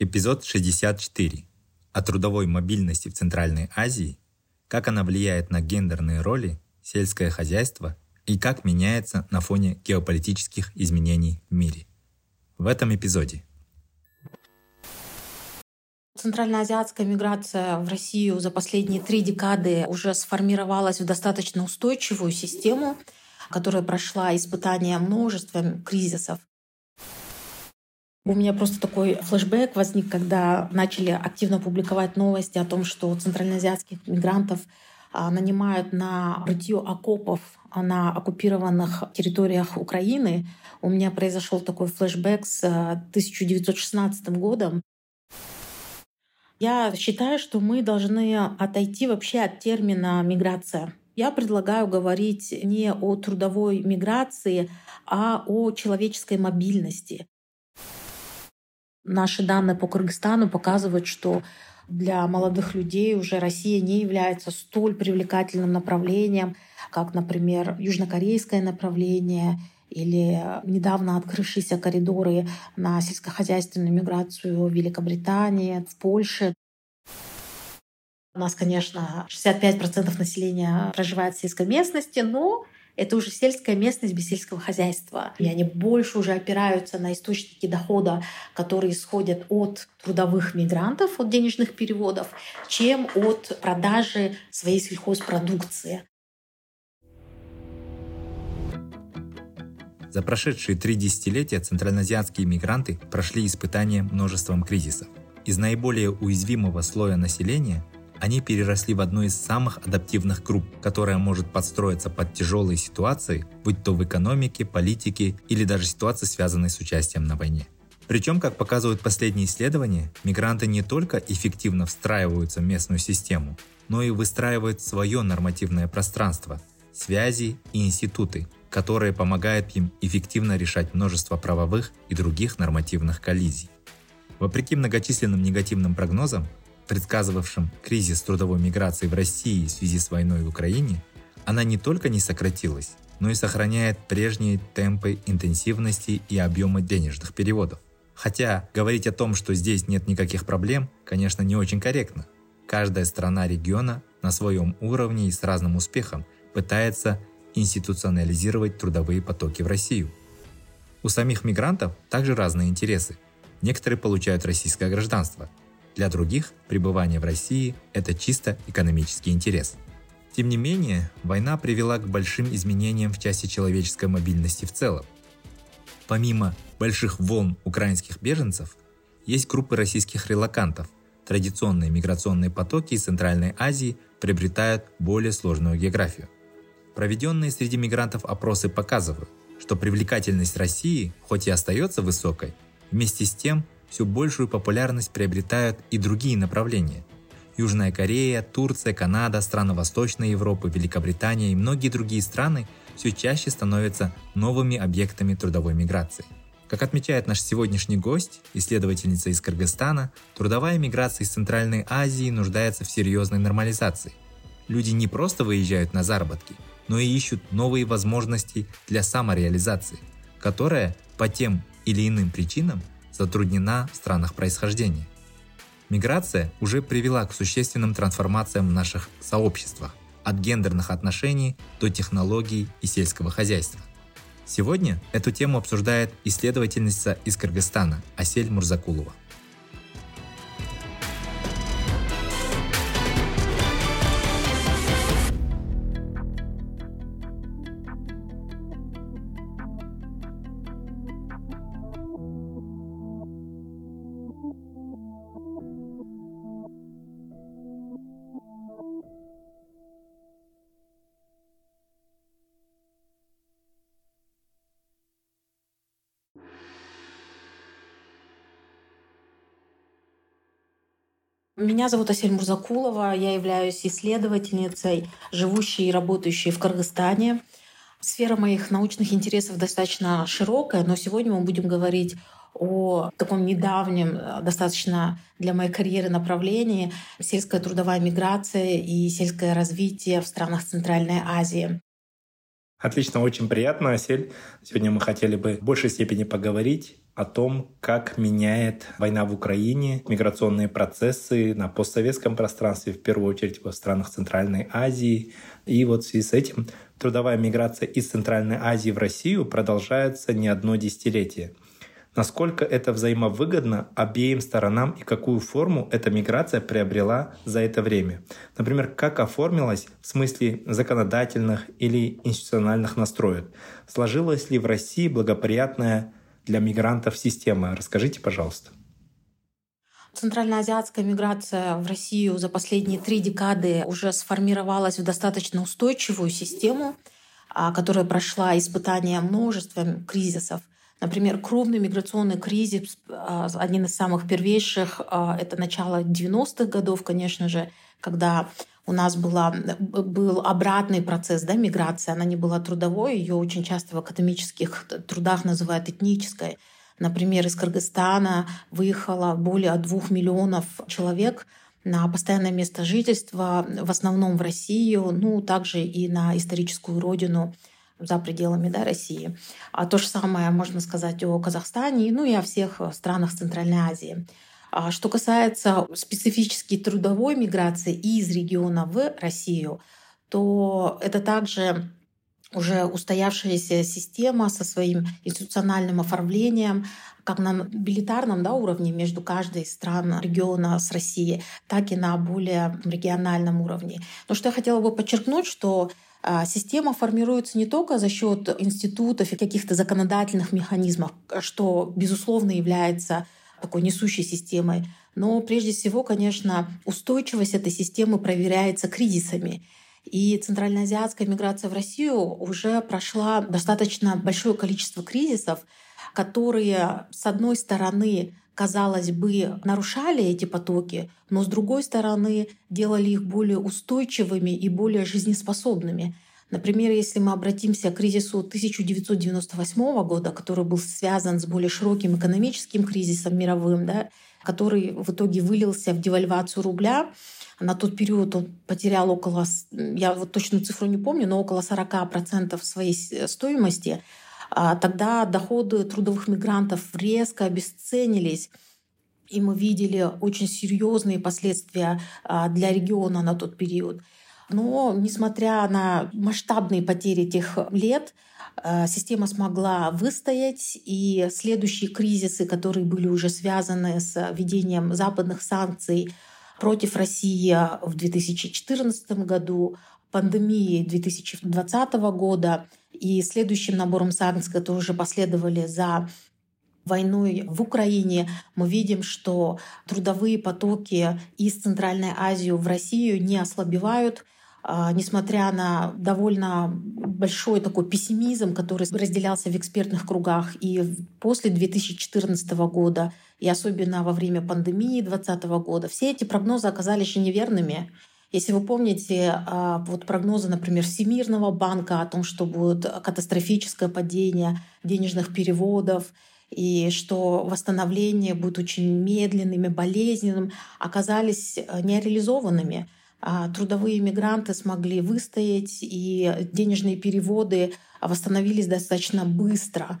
Эпизод 64. О трудовой мобильности в Центральной Азии, как она влияет на гендерные роли, сельское хозяйство и как меняется на фоне геополитических изменений в мире. В этом эпизоде Центральноазиатская миграция в Россию за последние три декады уже сформировалась в достаточно устойчивую систему, которая прошла испытания множеством кризисов. У меня просто такой флешбэк возник, когда начали активно публиковать новости о том, что центральноазиатских мигрантов а, нанимают на рытье окопов на оккупированных территориях Украины. У меня произошел такой флешбэк с а, 1916 годом. Я считаю, что мы должны отойти вообще от термина «миграция». Я предлагаю говорить не о трудовой миграции, а о человеческой мобильности. Наши данные по Кыргызстану показывают, что для молодых людей уже Россия не является столь привлекательным направлением, как, например, южнокорейское направление или недавно открывшиеся коридоры на сельскохозяйственную миграцию в Великобритании, в Польше. У нас, конечно, 65% населения проживает в сельской местности, но это уже сельская местность без сельского хозяйства. И они больше уже опираются на источники дохода, которые исходят от трудовых мигрантов, от денежных переводов, чем от продажи своей сельхозпродукции. За прошедшие три десятилетия центральноазиатские мигранты прошли испытания множеством кризисов. Из наиболее уязвимого слоя населения они переросли в одну из самых адаптивных групп, которая может подстроиться под тяжелые ситуации, будь то в экономике, политике или даже ситуации, связанные с участием на войне. Причем, как показывают последние исследования, мигранты не только эффективно встраиваются в местную систему, но и выстраивают свое нормативное пространство, связи и институты, которые помогают им эффективно решать множество правовых и других нормативных коллизий. Вопреки многочисленным негативным прогнозам, предсказывавшим кризис трудовой миграции в России в связи с войной в Украине, она не только не сократилась, но и сохраняет прежние темпы интенсивности и объема денежных переводов. Хотя говорить о том, что здесь нет никаких проблем, конечно, не очень корректно. Каждая страна региона на своем уровне и с разным успехом пытается институционализировать трудовые потоки в Россию. У самих мигрантов также разные интересы. Некоторые получают российское гражданство, для других пребывание в России – это чисто экономический интерес. Тем не менее, война привела к большим изменениям в части человеческой мобильности в целом. Помимо больших волн украинских беженцев, есть группы российских релакантов. Традиционные миграционные потоки из Центральной Азии приобретают более сложную географию. Проведенные среди мигрантов опросы показывают, что привлекательность России, хоть и остается высокой, вместе с тем все большую популярность приобретают и другие направления. Южная Корея, Турция, Канада, страны Восточной Европы, Великобритания и многие другие страны все чаще становятся новыми объектами трудовой миграции. Как отмечает наш сегодняшний гость, исследовательница из Кыргызстана, трудовая миграция из Центральной Азии нуждается в серьезной нормализации. Люди не просто выезжают на заработки, но и ищут новые возможности для самореализации, которая по тем или иным причинам затруднена в странах происхождения. Миграция уже привела к существенным трансформациям в наших сообществах, от гендерных отношений до технологий и сельского хозяйства. Сегодня эту тему обсуждает исследовательница из Кыргызстана Асель Мурзакулова. Меня зовут Асель Мурзакулова, я являюсь исследовательницей, живущей и работающей в Кыргызстане. Сфера моих научных интересов достаточно широкая, но сегодня мы будем говорить о таком недавнем, э, достаточно для моей карьеры направлении сельская трудовая миграция и сельское развитие в странах Центральной Азии. Отлично, очень приятно, Асель. Сегодня мы хотели бы в большей степени поговорить о том, как меняет война в Украине миграционные процессы на постсоветском пространстве, в первую очередь в странах Центральной Азии. И вот в связи с этим трудовая миграция из Центральной Азии в Россию продолжается не одно десятилетие. Насколько это взаимовыгодно обеим сторонам и какую форму эта миграция приобрела за это время? Например, как оформилась в смысле законодательных или институциональных настроек? Сложилась ли в России благоприятная для мигрантов система? Расскажите, пожалуйста. Центральноазиатская миграция в Россию за последние три декады уже сформировалась в достаточно устойчивую систему, а, которая прошла испытания множеством кризисов. Например, крупный миграционный кризис, а, один из самых первейших, а, это начало 90-х годов, конечно же, когда у нас была, был обратный процесс да, миграции. Она не была трудовой, ее очень часто в академических трудах называют этнической. Например, из Кыргызстана выехало более двух миллионов человек на постоянное место жительства, в основном в Россию, ну, также и на историческую родину за пределами да, России. А то же самое можно сказать о Казахстане, ну и о всех странах Центральной Азии. А что касается специфически трудовой миграции из региона в Россию, то это также уже устоявшаяся система со своим институциональным оформлением, как на билетарном да, уровне между каждой из стран региона с Россией, так и на более региональном уровне. Но что я хотела бы подчеркнуть, что а, Система формируется не только за счет институтов и каких-то законодательных механизмов, что, безусловно, является такой несущей системой. Но прежде всего, конечно, устойчивость этой системы проверяется кризисами. И центральноазиатская миграция в Россию уже прошла достаточно большое количество кризисов, которые, с одной стороны, казалось бы, нарушали эти потоки, но с другой стороны, делали их более устойчивыми и более жизнеспособными. Например, если мы обратимся к кризису 1998 года, который был связан с более широким экономическим кризисом мировым, да, который в итоге вылился в девальвацию рубля, на тот период он потерял около, я вот точную цифру не помню, но около 40% своей стоимости. А тогда доходы трудовых мигрантов резко обесценились. И мы видели очень серьезные последствия а, для региона на тот период. Но, несмотря на масштабные потери тех лет, э, система смогла выстоять, и следующие кризисы, которые были уже связаны с введением западных санкций против России в 2014 году, пандемии 2020 года и следующим набором санкций, которые уже последовали за войной в Украине, мы видим, что трудовые потоки из Центральной Азии в Россию не ослабевают, несмотря на довольно большой такой пессимизм, который разделялся в экспертных кругах и после 2014 года, и особенно во время пандемии 2020 года, все эти прогнозы оказались же неверными. Если вы помните а, вот прогнозы, например, Всемирного банка о том, что будет катастрофическое падение денежных переводов, и что восстановление будет очень медленным и болезненным, оказались э, нереализованными. А, трудовые мигранты смогли выстоять, и денежные переводы восстановились достаточно быстро.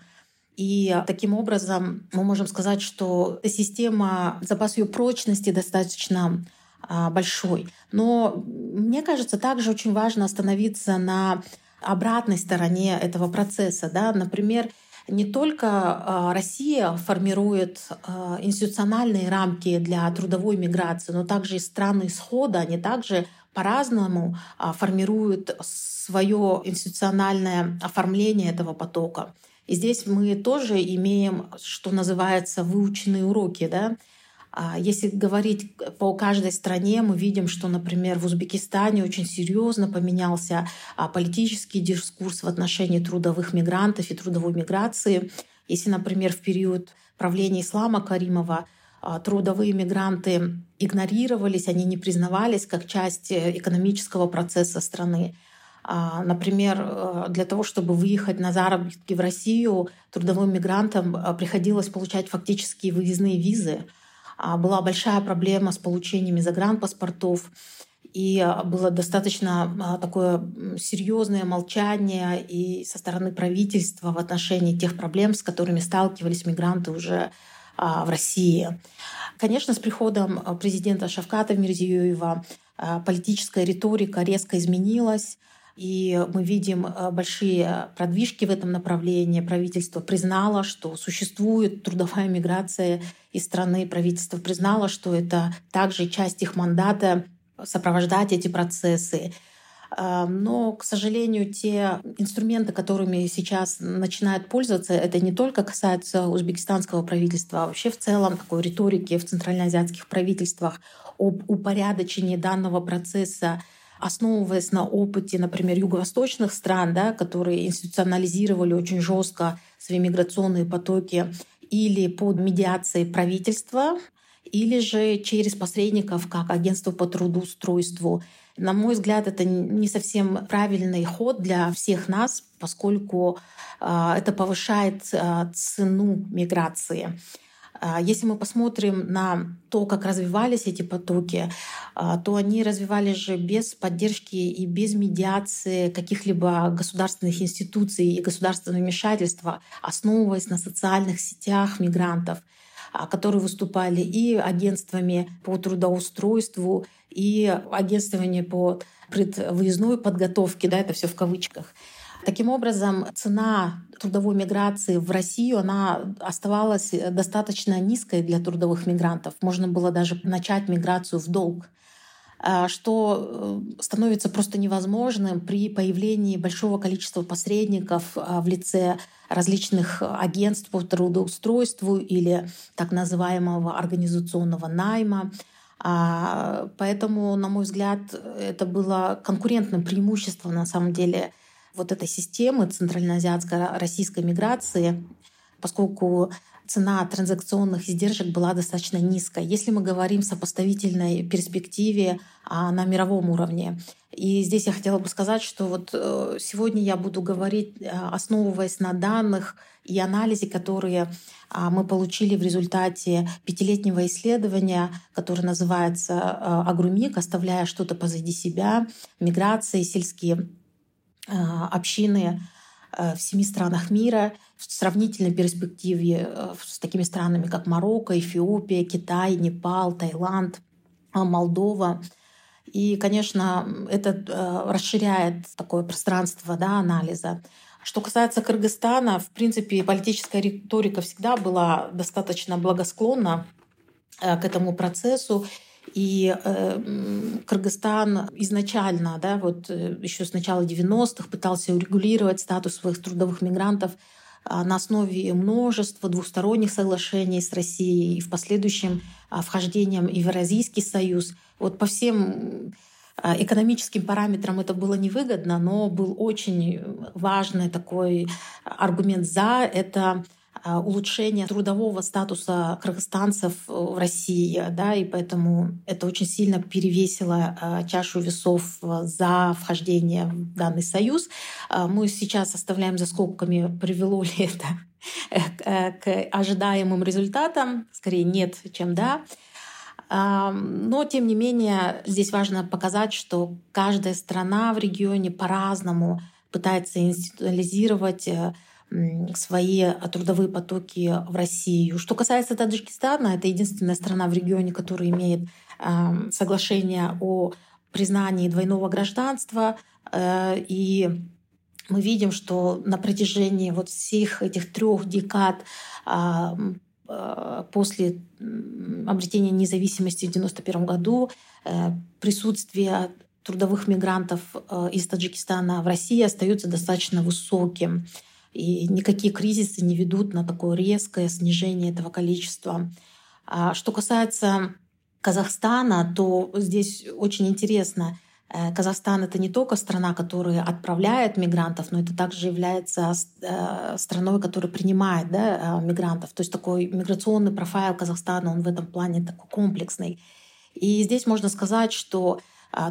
И таким образом мы можем сказать, что система, запас ее прочности достаточно а, большой. Но мне кажется, также очень важно остановиться на обратной стороне этого процесса. Да? Например, не только а, Россия формирует а, институциональные рамки для трудовой миграции, но также и страны исхода, они также по-разному а, формируют свое институциональное оформление этого потока. И здесь мы тоже имеем, что называется, выученные уроки. Да? Если говорить по каждой стране, мы видим, что, например, в Узбекистане очень серьезно поменялся политический дискурс в отношении трудовых мигрантов и трудовой миграции. Если, например, в период правления Ислама Каримова трудовые мигранты игнорировались, они не признавались как часть экономического процесса страны. А, например, э, для того, чтобы выехать на заработки в Россию, трудовым мигрантам э, приходилось получать фактически выездные визы. А, была большая проблема с получением загранпаспортов. И э, было достаточно такое серьезное молчание и со стороны правительства в отношении тех проблем, с которыми сталкивались мигранты уже а, в России. Конечно, с приходом президента Шавката Мирзиёева политическая риторика резко изменилась. И мы видим э, большие продвижки в этом направлении. Правительство признало, что существует трудовая миграция из страны. Правительство признало, что это также часть их мандата сопровождать эти процессы. Э, но, к сожалению, те инструменты, которыми сейчас начинают пользоваться, это не только касается узбекистанского правительства, а вообще в целом такой риторики в центральноазиатских правительствах об упорядочении данного процесса основываясь на опыте, например, юго-восточных стран, да, которые институционализировали очень жестко свои миграционные потоки или под медиацией правительства, или же через посредников, как агентство по трудоустройству. На мой взгляд, это не совсем правильный ход для всех нас, поскольку э, это повышает э, цену миграции. А, если мы посмотрим на то, как развивались эти потоки, а, то они развивались же без поддержки и без медиации каких-либо государственных институций и государственного вмешательства, основываясь на социальных сетях мигрантов а, которые выступали и агентствами по трудоустройству, и агентствами по предвыездной подготовке, да, это все в кавычках. Таким образом, цена трудовой миграции в Россию, она оставалась достаточно низкой для трудовых мигрантов. Можно было даже начать миграцию в долг а, что э, становится просто невозможным при появлении большого количества посредников а, в лице различных агентств по трудоустройству или так называемого организационного найма. А, поэтому, на мой взгляд, это было конкурентным преимуществом на самом деле вот этой системы центральноазиатской российской миграции, поскольку цена транзакционных издержек была достаточно низкая. Если мы говорим в сопоставительной перспективе а, на мировом уровне. И здесь я хотела бы сказать, что вот э, сегодня я буду говорить, э, основываясь на данных и анализе, которые а, мы получили в результате пятилетнего исследования, которое называется э, «Агрумик», оставляя что-то позади себя, миграции, сельские а, общины э, в семи странах мира в сравнительной перспективе э, с такими странами, как Марокко, Эфиопия, Китай, Непал, Таиланд, а, Молдова. И, конечно, это э, расширяет такое пространство да, анализа. Что касается Кыргызстана, в принципе, политическая риторика всегда была достаточно благосклонна к этому процессу. И э, Кыргызстан изначально, да, вот э, еще с начала 90-х пытался урегулировать статус своих трудовых мигрантов э, на основе множества двусторонних соглашений с Россией и в последующем э, вхождением в Евразийский союз. Вот по всем э, экономическим параметрам это было невыгодно, но был очень важный такой аргумент «за» — это а, улучшение трудового статуса кыргызстанцев в России, да, и поэтому это очень сильно перевесило а, чашу весов за вхождение в данный союз. А, мы сейчас оставляем за скобками, привело ли это э, к ожидаемым результатам. Скорее нет, чем да. Но, тем не менее, здесь важно показать, что каждая страна в регионе по-разному пытается институализировать э, свои трудовые потоки в Россию. Что касается Таджикистана, это единственная страна в регионе, которая имеет соглашение о признании двойного гражданства. Э, и мы видим, что на протяжении вот всех этих трех декад а, э, после обретения независимости в 1991 году э, присутствие трудовых мигрантов из Таджикистана в России остается достаточно высоким. И никакие кризисы не ведут на такое резкое снижение этого количества. А что касается Казахстана, то здесь очень интересно. Э, Казахстан это не только страна, которая отправляет мигрантов, но это также является э, страной, которая принимает да, э, мигрантов. То есть такой миграционный профайл Казахстана, он в этом плане такой комплексный. И здесь можно сказать, что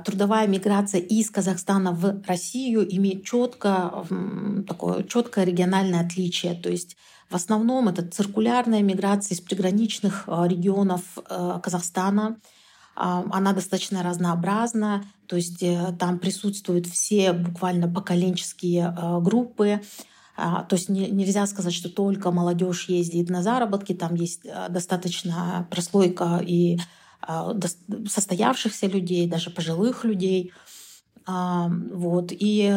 трудовая миграция из Казахстана в Россию имеет четко, такое четкое региональное отличие. То есть в основном это циркулярная миграция из приграничных регионов Казахстана, она достаточно разнообразна, то есть э, там присутствуют все буквально поколенческие э, группы. А, то есть нельзя сказать, что только молодежь ездит на заработки, там есть э, достаточно прослойка и состоявшихся людей, даже пожилых людей. Вот. И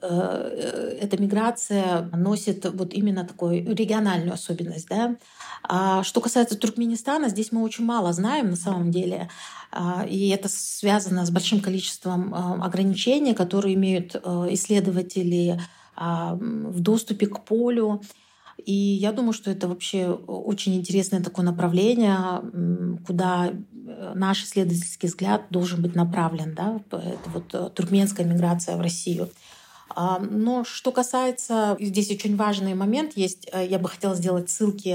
эта миграция носит вот именно такую региональную особенность. Да? А что касается Туркменистана, здесь мы очень мало знаем на самом деле. А, и это связано с большим количеством а, ограничений, которые имеют а, исследователи в доступе к полю. И я думаю, что это вообще очень интересное такое направление, куда э, наш исследовательский взгляд должен быть направлен. Да? Это вот э, туркменская миграция в Россию. Но что касается, здесь очень важный момент есть, э, я бы хотела сделать ссылки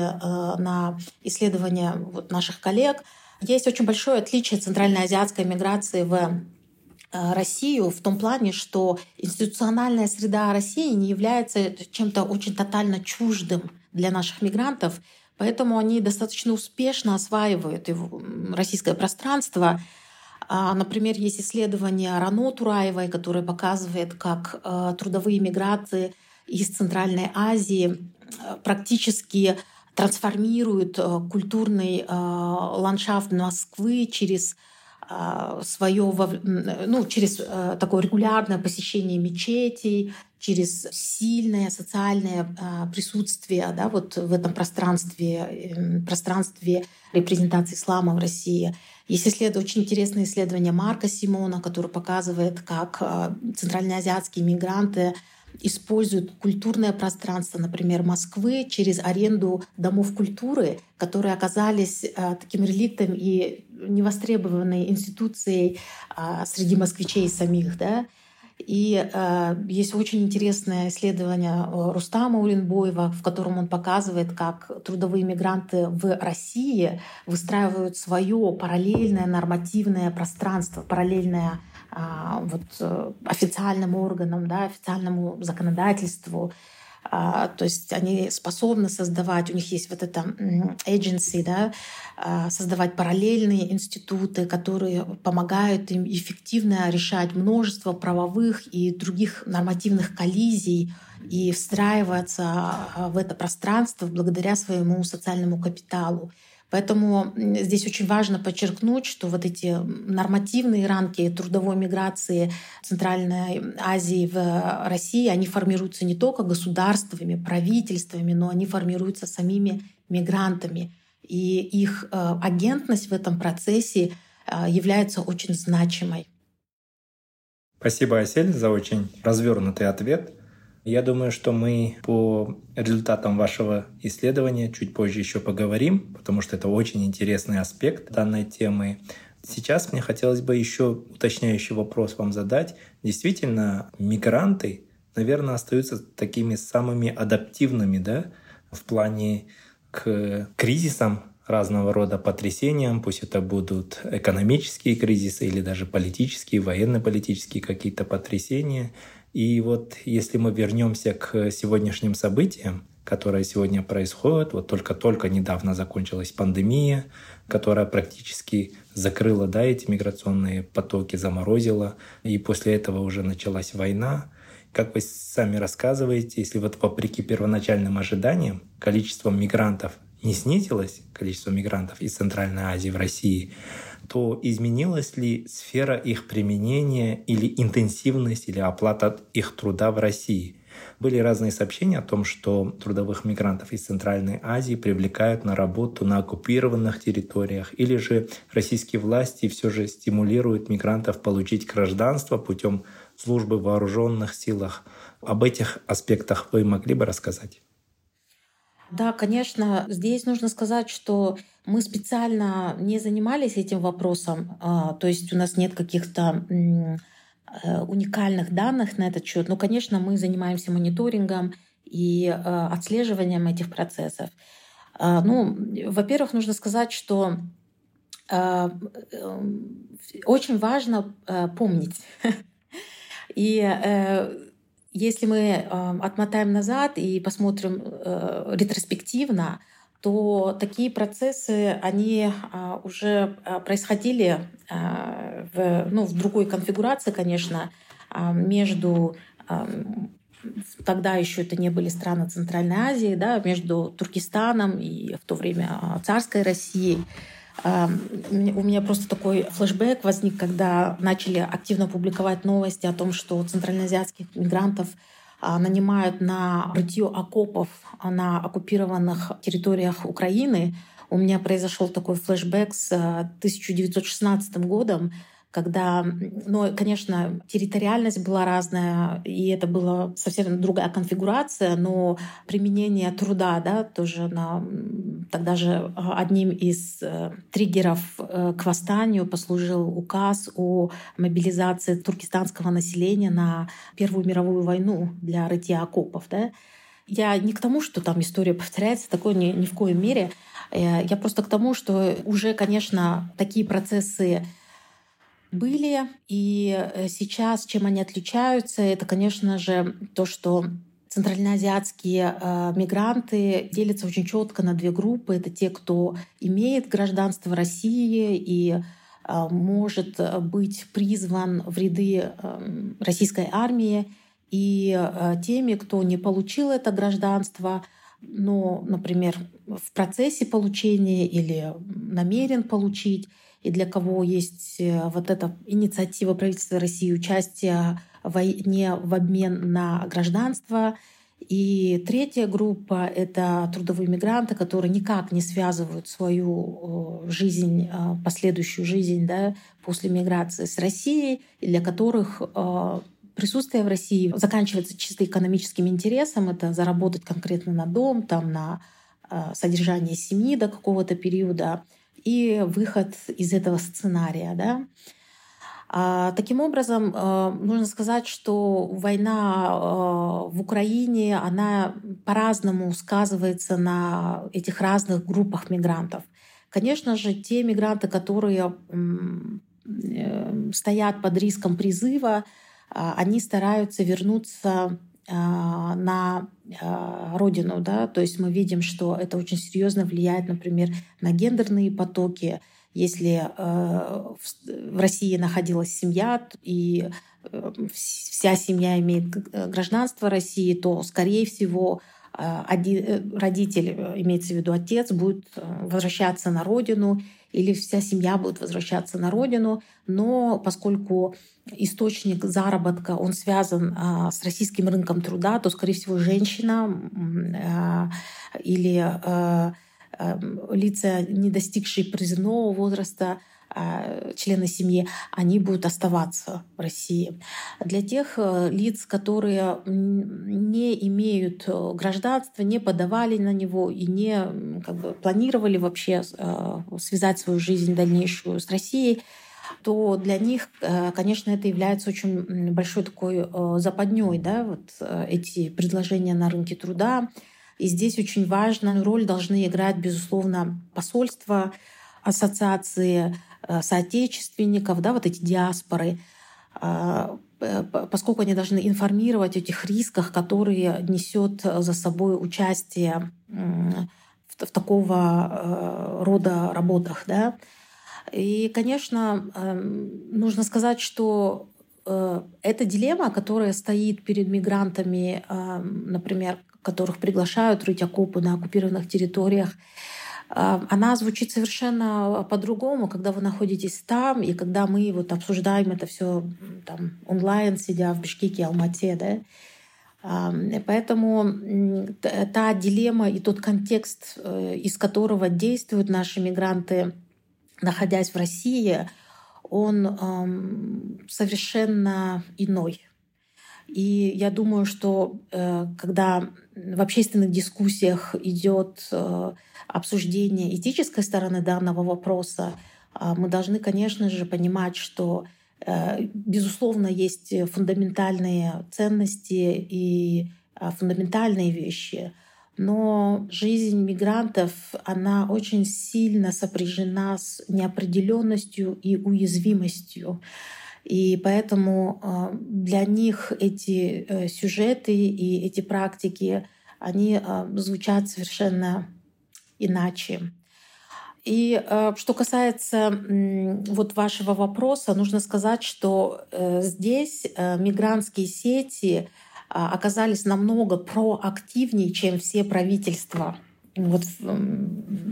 на исследования вот наших коллег. Есть очень большое отличие центральноазиатской миграции в Россию в том плане, что институциональная среда России не является чем-то очень тотально чуждым для наших мигрантов, поэтому они достаточно успешно осваивают российское пространство. А, например, есть исследование Рано Тураевой, которое показывает, как э, трудовые миграции из Центральной Азии э, практически трансформирует э, культурный э, ландшафт Москвы через э, свое, ну, через такое регулярное посещение мечетей, через сильное социальное присутствие да, вот в этом пространстве, эм, пространстве репрезентации ислама в России. Есть исслед... очень интересное исследование Марка Симона, которое показывает, как центральноазиатские мигранты используют культурное пространство, например, Москвы через аренду домов культуры, которые оказались э, таким реликтом и невостребованной институцией э, среди москвичей самих. Да? И э, есть очень интересное исследование Рустама Улинбоева, в котором он показывает, как трудовые мигранты в России выстраивают свое параллельное нормативное пространство, параллельное а, вот, э, официальным органам, да, официальному законодательству. А, то есть они способны создавать, у них есть вот это agency, да, а, создавать параллельные институты, которые помогают им эффективно решать множество правовых и других нормативных коллизий и встраиваться в это пространство благодаря своему социальному капиталу. Поэтому здесь очень важно подчеркнуть, что вот эти нормативные рамки трудовой миграции Центральной Азии в России, они формируются не только государствами, правительствами, но они формируются самими мигрантами. И их э, агентность в этом процессе э, является очень значимой. Спасибо, Асель, за очень развернутый ответ. Я думаю, что мы по результатам вашего исследования чуть позже еще поговорим, потому что это очень интересный аспект данной темы. Сейчас мне хотелось бы еще уточняющий вопрос вам задать. Действительно, мигранты, наверное, остаются такими самыми адаптивными да, в плане к кризисам, разного рода потрясениям, пусть это будут экономические кризисы или даже политические, военно-политические какие-то потрясения. И вот если мы вернемся к сегодняшним событиям, которые сегодня происходят, вот только-только недавно закончилась пандемия, которая практически закрыла да, эти миграционные потоки, заморозила, и после этого уже началась война. Как вы сами рассказываете, если вот вопреки первоначальным ожиданиям количество мигрантов не снизилось, количество мигрантов из Центральной Азии в России, то изменилась ли сфера их применения или интенсивность или оплата их труда в России? Были разные сообщения о том, что трудовых мигрантов из Центральной Азии привлекают на работу на оккупированных территориях, или же российские власти все же стимулируют мигрантов получить гражданство путем службы в вооруженных силах. Об этих аспектах вы могли бы рассказать? Да, конечно, здесь нужно сказать, что мы специально не занимались этим вопросом, а, то есть у нас нет каких-то уникальных данных на этот счет. Ну, конечно, мы занимаемся мониторингом и отслеживанием этих процессов. Ну, во-первых, нужно сказать, что очень важно помнить. И если мы отмотаем назад и посмотрим э, ретроспективно, то такие процессы, они а, уже а, происходили а, в, ну, в другой конфигурации, конечно, между тогда еще это не были страны Центральной Азии, да, между Туркестаном и в то время царской Россией. У меня просто такой флешбэк возник, когда начали активно публиковать новости о том, что центральноазиатских мигрантов а, нанимают на рытье окопов на оккупированных территориях Украины. У меня произошел такой флешбэк с 1916 годом, когда, ну, конечно, территориальность была разная, и это была совсем другая конфигурация, но применение труда, да, тоже на, тогда же а, одним из э, триггеров э, к восстанию послужил указ о мобилизации туркестанского населения на Первую мировую войну для рытья окопов, да. Я не к тому, что там история повторяется, такое ни, ни в коем мере. Э, я просто к тому, что уже, конечно, такие процессы были. И э, сейчас чем они отличаются, это, конечно же, то, что центральноазиатские э, мигранты делятся очень четко на две группы. Это те, кто имеет гражданство России и э, может быть призван в ряды э, российской армии, и э, теми, кто не получил это гражданство, но, например, в процессе получения или намерен получить, и для кого есть э, вот эта инициатива правительства России участия в войне в обмен на гражданство. И третья группа — это трудовые мигранты, которые никак не связывают свою жизнь, э, последующую жизнь да, после миграции с Россией, и для которых э, присутствие в России заканчивается чисто экономическим интересом. Это заработать конкретно на дом, там, на содержание семьи до какого-то периода — и выход из этого сценария. Да? А, таким образом, а, нужно сказать, что война а, в Украине, она по-разному сказывается на этих разных группах мигрантов. Конечно же, те мигранты, которые э, стоят под риском призыва, они стараются вернуться а, на а, родину, да, то есть мы видим, что это очень серьезно влияет, например, на гендерные потоки. Если э, в России находилась семья и э, вся семья имеет гражданство России, то, скорее всего, один родитель, имеется в виду отец, будет возвращаться на родину или вся семья будет возвращаться на родину. Но поскольку источник заработка, он связан а, с российским рынком труда, то, скорее всего, женщина а, или а, лица, не достигшие призывного возраста, члены семьи, они будут оставаться в России. Для тех э, лиц, которые не имеют э, гражданства, не подавали на него и не как бы, планировали вообще э, связать свою жизнь дальнейшую с Россией, то для них, конечно, это является очень большой такой западней, да, вот эти предложения на рынке труда. И здесь очень важную роль должны играть, безусловно, посольства, ассоциации, Э, соотечественников, да, вот эти диаспоры, а, поскольку они должны информировать о этих рисках, которые несет за собой участие в, такого э, рода работах. Да. И, конечно, эм, нужно сказать, что э, эта дилемма, которая стоит перед мигрантами, эм, например, которых приглашают рыть окопы на оккупированных территориях, она звучит совершенно по-другому, когда вы находитесь там, и когда мы вот обсуждаем это все там, онлайн, сидя в Бишкеке, Алмате, да, Поэтому та дилемма и тот контекст, э, из которого действуют наши мигранты, находясь в России, он совершенно иной. И я думаю, что э, когда в общественных дискуссиях идет э, обсуждение этической стороны данного вопроса, а, мы должны, конечно же, понимать, что Безусловно, есть фундаментальные ценности и фундаментальные вещи, но жизнь мигрантов, она очень сильно сопряжена с неопределенностью и уязвимостью. И поэтому э, для них эти э, сюжеты и эти практики, они э, звучат совершенно иначе. И что касается вот вашего вопроса, нужно сказать, что здесь мигрантские сети оказались намного проактивнее, чем все правительства. Вот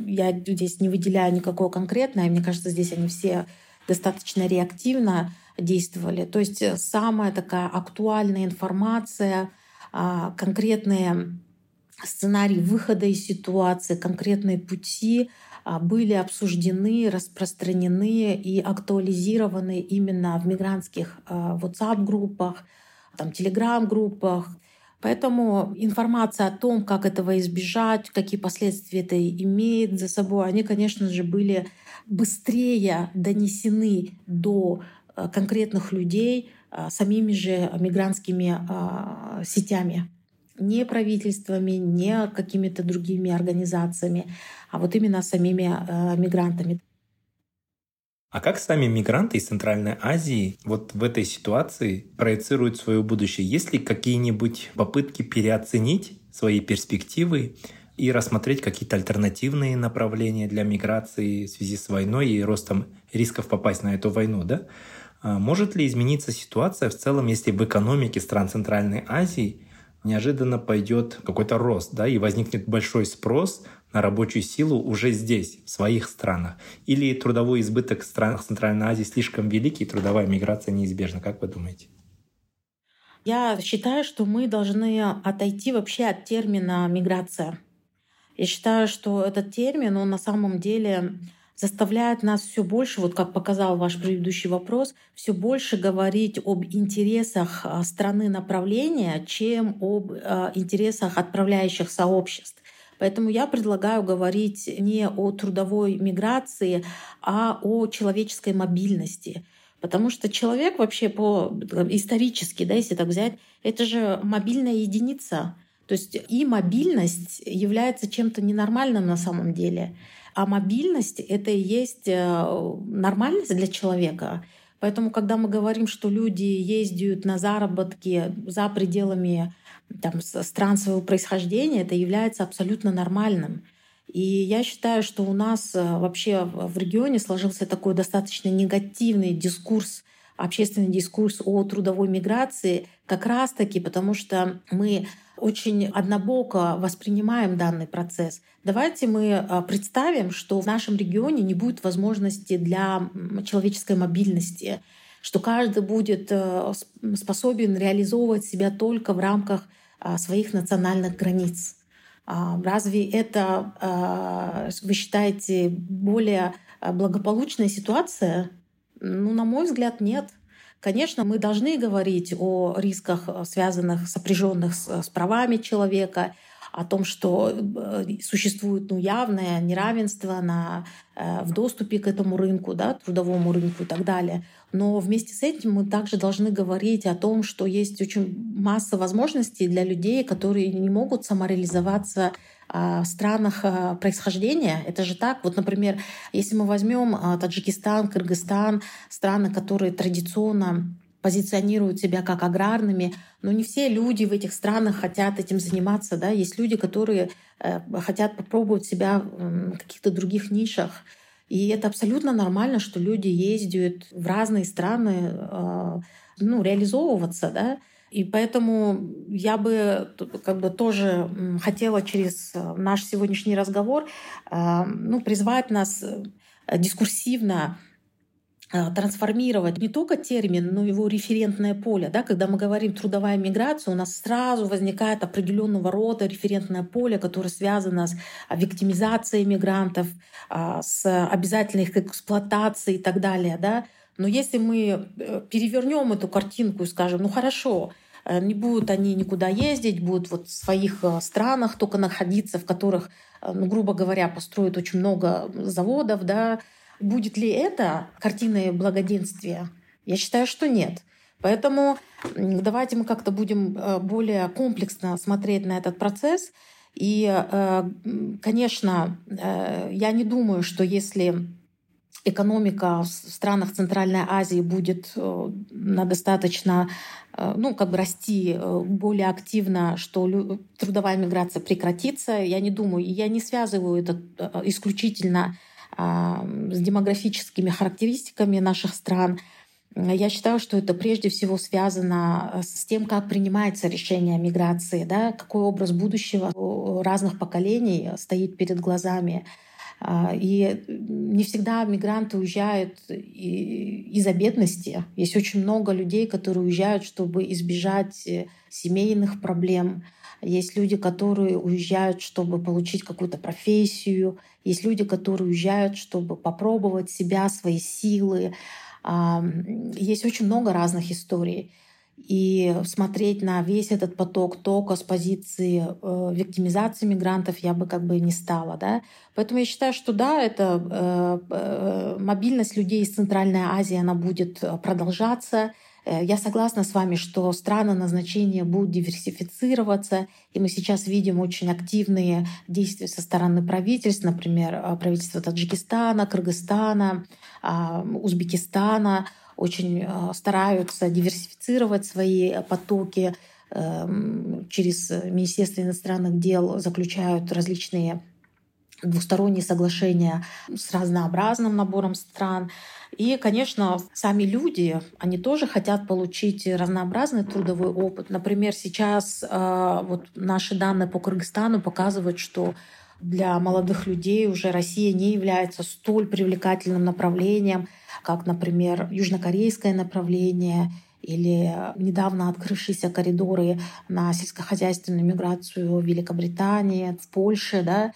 я здесь не выделяю никакое конкретное, мне кажется, здесь они все достаточно реактивно действовали. То есть э, самая такая актуальная информация, а, конкретные сценарии выхода из ситуации, конкретные пути а, были обсуждены, распространены и актуализированы именно в мигрантских а, WhatsApp-группах, там, Telegram-группах. Поэтому информация о том, как этого избежать, какие последствия это имеет за собой, они, конечно же, были быстрее донесены до Э, конкретных людей э, самими же мигрантскими э, сетями. Не правительствами, не какими-то другими организациями, а вот именно самими мигрантами. А как сами мигранты из Центральной Азии вот в этой ситуации проецируют свое будущее? Есть ли какие-нибудь попытки переоценить свои перспективы и рассмотреть какие-то альтернативные направления для миграции в связи с войной и ростом рисков попасть на эту войну, да? А может ли измениться ситуация в целом, если в экономике стран Центральной Азии неожиданно пойдет какой-то рост, да, и возникнет большой спрос на рабочую силу уже здесь, в своих странах? Или трудовой избыток в странах Центральной Азии слишком великий, и трудовая миграция неизбежна? Как вы думаете? Я считаю, что мы должны отойти вообще от термина «миграция». Я считаю, что этот термин, он на самом деле заставляет нас все больше, вот как показал ваш предыдущий вопрос, все больше говорить об интересах а, страны направления, чем об а, интересах отправляющих сообществ. Поэтому я предлагаю говорить не о трудовой миграции, а о человеческой мобильности. Потому что человек вообще по исторически, да, если так взять, это же мобильная единица. То есть и мобильность является чем-то ненормальным на самом деле. А мобильность — это и есть э, нормальность для человека. Поэтому, когда мы говорим, что люди ездят на заработки за пределами там, стран своего происхождения, это является абсолютно нормальным. И я считаю, что у нас э, вообще в регионе сложился такой достаточно негативный дискурс общественный дискурс о трудовой миграции как раз-таки потому, что мы очень однобоко воспринимаем данный процесс. Давайте мы а, представим, что в нашем регионе не будет возможности для человеческой мобильности, что каждый будет э, способен реализовывать себя только в рамках а, своих национальных границ. А, разве это, вы считаете, более благополучная ситуация? Ну, на мой взгляд, нет. Конечно, мы должны говорить о рисках, э, связанных, сопряженных с, с правами человека, о том, что э, существует ну, явное неравенство на, э, в доступе к этому рынку, да, трудовому рынку и так далее. Но вместе с этим мы также должны говорить о том, что есть очень масса возможностей для людей, которые не могут самореализоваться в странах происхождения. Это же так. Вот, например, если мы возьмем Таджикистан, Кыргызстан, страны, которые традиционно позиционируют себя как аграрными, но не все люди в этих странах хотят этим заниматься. Да? Есть люди, которые э, хотят попробовать себя в каких-то других нишах. И это абсолютно нормально, что люди ездят в разные страны ну, реализовываться. Да? И поэтому я бы как бы тоже хотела через э, наш сегодняшний разговор э, ну, призвать нас э, дискурсивно трансформировать не только термин, но его референтное поле. Да? Когда мы говорим трудовая миграция, у нас сразу возникает определенного рода референтное поле, которое связано с виктимизацией мигрантов, с обязательной их эксплуатацией и так далее. Да? Но если мы перевернем эту картинку и скажем, ну хорошо, не будут они никуда ездить, будут вот в своих э, странах только находиться, в которых, э, ну, грубо говоря, построят очень много заводов, да. Будет ли это картиной благоденствия? Я считаю, что нет. Поэтому давайте мы как-то будем э, более комплексно смотреть на этот процесс. И, э, конечно, э, я не думаю, что если экономика в странах Центральной Азии будет на достаточно ну, как бы расти более активно, что трудовая миграция прекратится. Я не думаю, я не связываю это исключительно с демографическими характеристиками наших стран. Я считаю, что это прежде всего связано э, с тем, как принимается решение о миграции, да, какой образ будущего разных поколений стоит перед глазами. А, и не всегда мигранты уезжают из-за бедности. Есть очень много людей, которые уезжают, чтобы избежать э, семейных проблем. Есть люди, которые уезжают, чтобы получить какую-то профессию. Есть люди, которые уезжают, чтобы попробовать себя, свои силы. Есть очень много разных историй. И смотреть на весь этот поток только с позиции э, виктимизации мигрантов я бы как бы не стала. Да? Поэтому я считаю, что да, это э, э, мобильность людей из Центральной Азии, она будет продолжаться. Э, я согласна с вами, что страны назначения будут диверсифицироваться, и мы сейчас видим очень активные действия со стороны правительств, например, э, правительства Таджикистана, Кыргызстана, а, Узбекистана очень э, стараются диверсифицировать свои потоки, эм, через Министерство иностранных дел заключают различные двусторонние соглашения с разнообразным набором стран. И, конечно, сами люди, они тоже хотят получить разнообразный трудовой опыт. Например, сейчас э, вот наши данные по Кыргызстану показывают, что для молодых людей уже Россия не является столь привлекательным направлением, как, например, южнокорейское направление или недавно открывшиеся коридоры на сельскохозяйственную миграцию в Великобритании, в Польше. Да?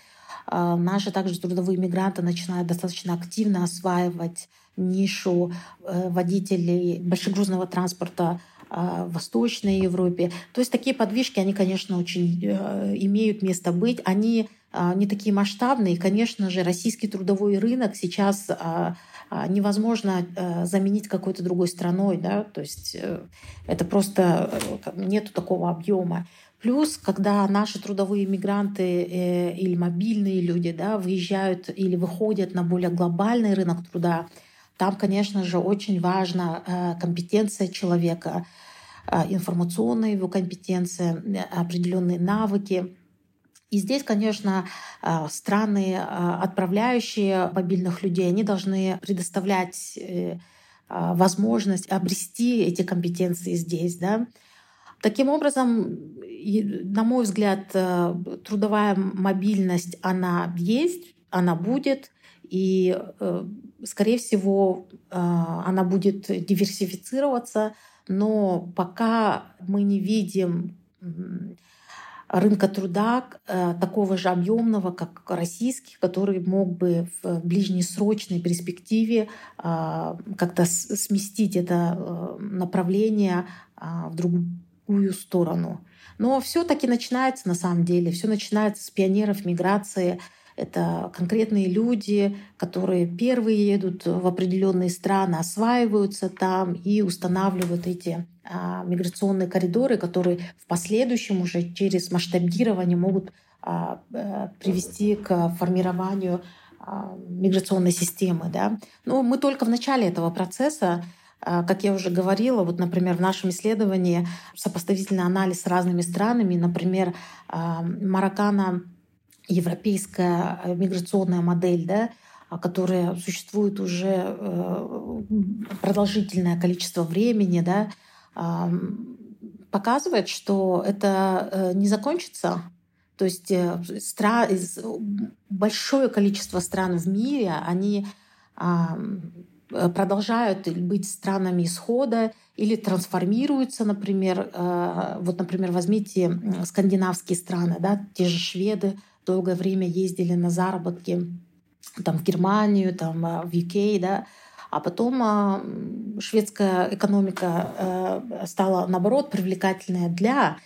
Э, наши также трудовые мигранты начинают достаточно активно осваивать нишу э, водителей большегрузного транспорта э, в Восточной Европе. То есть такие подвижки, они, конечно, очень э, имеют место быть. Они не такие масштабные. Конечно же, российский трудовой рынок сейчас невозможно заменить какой-то другой страной. Да? То есть это просто нету такого объема. Плюс, когда наши трудовые мигранты или мобильные люди да, выезжают или выходят на более глобальный рынок труда, там, конечно же, очень важна э, компетенция человека, э, информационная его компетенция, э, определенные навыки. И здесь, конечно, страны, отправляющие мобильных людей, они должны предоставлять возможность обрести эти компетенции здесь. Да? Таким образом, на мой взгляд, трудовая мобильность, она есть, она будет, и Скорее всего, а, она будет диверсифицироваться, но пока мы не видим рынка труда э, такого же объемного, как российский, который мог бы в ближнесрочной перспективе а, как-то сместить это э, направление а, в другую сторону. Но все-таки начинается на самом деле, все начинается с пионеров миграции это конкретные люди, которые первые едут в определенные страны, осваиваются там и устанавливают эти а, миграционные коридоры, которые в последующем уже через масштабирование могут а, а, привести к формированию а, миграционной системы. Да? Но мы только в начале этого процесса а, как я уже говорила, вот, например, в нашем исследовании сопоставительный анализ с разными странами, например, а, Мароккана европейская э, миграционная модель, да, а, которая существует уже э, продолжительное количество времени, да, показывает, что это э, не закончится. То есть большое количество стран в мире, они продолжают быть странами исхода или трансформируются, например, вот, например, возьмите скандинавские страны, да, те же шведы, долгое время ездили на заработки там, в Германию, там, э, в UK, да, а потом а, шведская экономика э, стала, наоборот, привлекательная для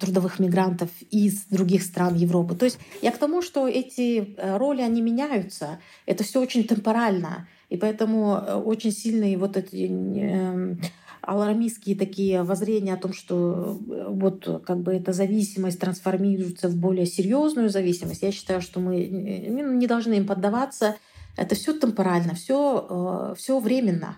трудовых мигрантов из других стран Европы. То есть я к тому, что эти роли, они меняются. Это все очень темпорально. И поэтому очень сильные вот эти алармистские такие воззрения о том, что э, вот как бы эта зависимость трансформируется в более серьезную зависимость, я считаю, что мы не должны им поддаваться. Это все темпорально, все, э, все временно.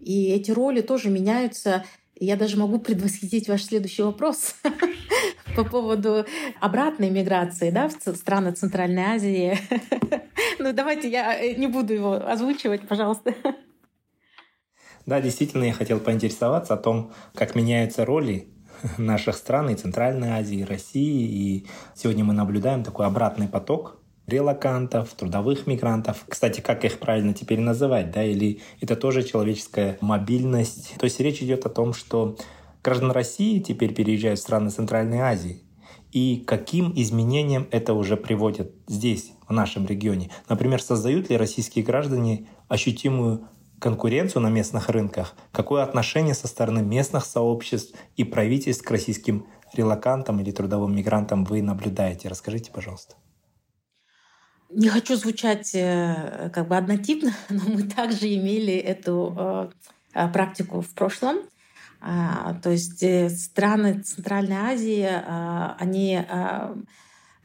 И эти роли тоже меняются. Я даже могу предвосхитить ваш следующий вопрос по поводу обратной миграции да, в страны Центральной Азии. Ну, давайте я э, не буду его озвучивать, пожалуйста. Да, действительно, я хотел поинтересоваться о том, как меняются роли наших стран и Центральной Азии, и России. И сегодня мы наблюдаем такой обратный поток релакантов, трудовых мигрантов. Кстати, как их правильно теперь называть, да, или это тоже человеческая мобильность? То есть речь идет о том, что граждан России теперь переезжают в страны Центральной Азии. И каким изменениям это уже приводит здесь, в нашем регионе? Например, создают ли российские граждане ощутимую конкуренцию на местных рынках, какое отношение со стороны местных сообществ и правительств к российским релакантам или трудовым мигрантам вы наблюдаете? Расскажите, пожалуйста. Не хочу звучать э, как бы однотипно, но мы также имели эту э, э, практику в прошлом. А, то есть страны Центральной Азии, они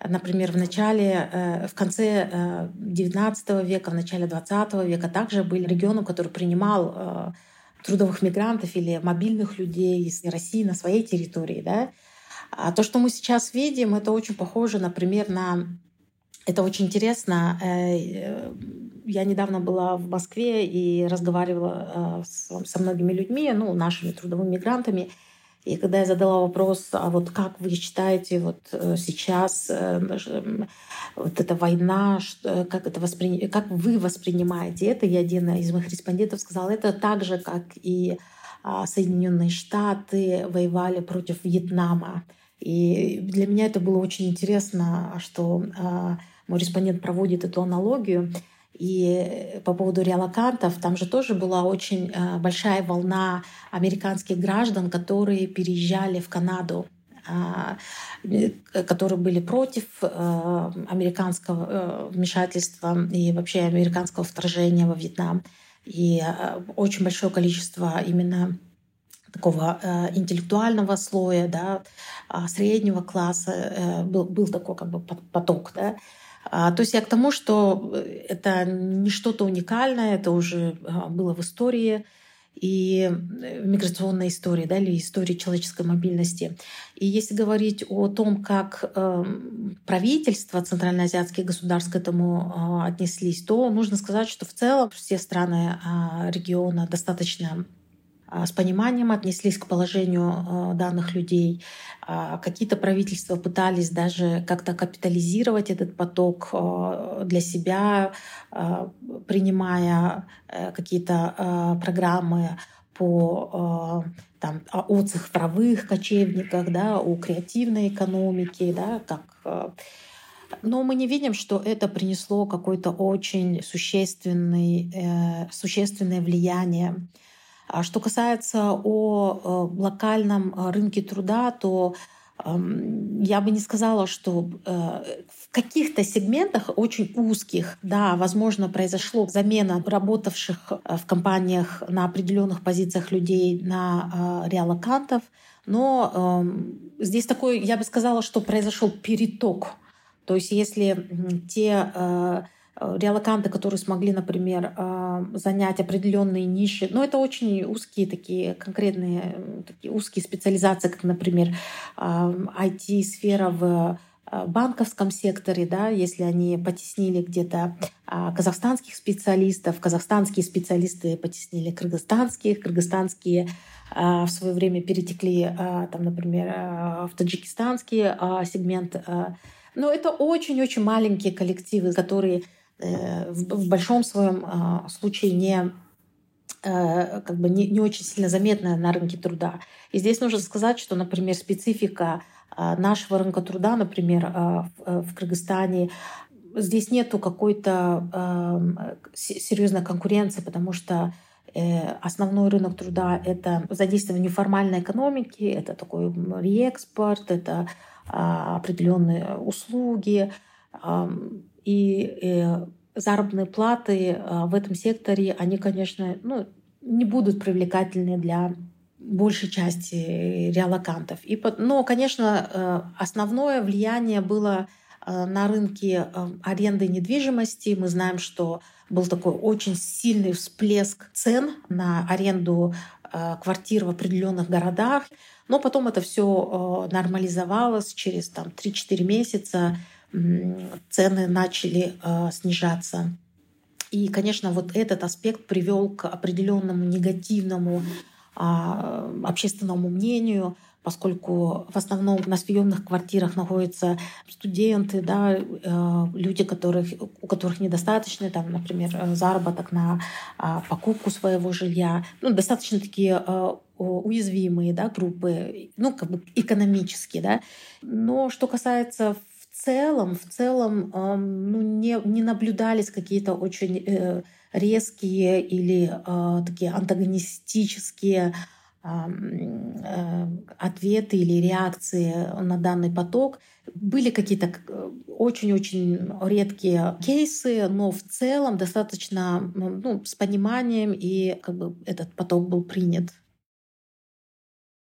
например, в начале, э, в конце XIX э, века, в начале XX века также были регионы, которые принимал э, трудовых мигрантов или мобильных людей из России на своей территории. Да? А то, что мы сейчас видим, это очень похоже, например, на... Это очень интересно. Я недавно была в Москве и разговаривала со многими людьми, ну, нашими трудовыми мигрантами, и когда я задала вопрос, а вот как вы считаете вот э, сейчас э, вот эта война, как, это воспри... как вы воспринимаете это, и один из моих респондентов сказал, это так же, как и а, Соединенные Штаты воевали против Вьетнама. И для меня это было очень интересно, что а, мой респондент проводит эту аналогию. И по поводу реалокантов, там же тоже была очень э, большая волна американских граждан, которые переезжали в Канаду а, э, которые были против э, американского вмешательства и вообще американского вторжения во Вьетнам. И очень большое количество именно такого интеллектуального слоя, да, а, среднего класса был, был такой как бы поток. Да. А, то есть я к тому, что э, это не что-то уникальное, это уже а, было в истории и э, миграционной истории, да, или истории человеческой мобильности. И если говорить о том, как э, правительства центральноазиатских государств к этому э, отнеслись, то нужно сказать, что в целом все страны э, региона достаточно с пониманием отнеслись к положению а, данных людей. А, какие-то правительства пытались даже как-то капитализировать этот поток для себя, принимая э, какие-то программы по там, о цифровых кочевниках, да, о креативной экономике, да, как но мы не видим, что это принесло какое-то очень существенный, э, существенное влияние а что касается о э, локальном э, рынке труда, то эм, я бы не сказала, что э, в каких-то сегментах очень узких, да, возможно, произошло замена работавших в компаниях на определенных позициях людей на реалокантов, но эм, здесь такой, я бы сказала, что произошел переток. То есть если те реалоканты, которые смогли, например, э, занять определенные ниши. Но это очень узкие такие конкретные такие узкие специализации, как, например, IT-сфера э, в банковском секторе, да, если они потеснили где-то казахстанских специалистов, казахстанские специалисты потеснили кыргызстанских, кыргызстанские в свое время перетекли, там, например, в таджикистанский сегмент. Но это очень-очень маленькие коллективы, которые Э, в большом своем а, случае не э, как бы не, не очень сильно заметная на рынке труда. И здесь нужно сказать, что, например, специфика а, нашего рынка труда, например, а, в, в Кыргызстане, здесь нету какой-то серьезной конкуренции, потому что Основной рынок труда — это задействование неформальной экономики, это такой реэкспорт, это определенные услуги. И заработные платы в этом секторе, они, конечно, ну, не будут привлекательны для большей части реалокантов. И, но, конечно, э, основное влияние было э, на рынке э, аренды недвижимости. Мы знаем, что был такой очень сильный всплеск цен на аренду квартир в определенных городах. Но потом это все нормализовалось. Через там, 3-4 месяца цены начали снижаться. И, конечно, вот этот аспект привел к определенному негативному а, общественному мнению, поскольку в основном на съемных квартирах находятся студенты, да, э, люди, которых, у которых недостаточно, там, например, заработок на а, покупку своего жилья, ну, достаточно такие э, уязвимые да, группы, ну, как бы экономические. Да. Но что касается целом, в целом ну, не, не наблюдались какие-то очень э, резкие или э, такие антагонистические э, ответы или реакции на данный поток. Были какие-то очень-очень редкие кейсы, но в целом достаточно ну, с пониманием, и как бы этот поток был принят.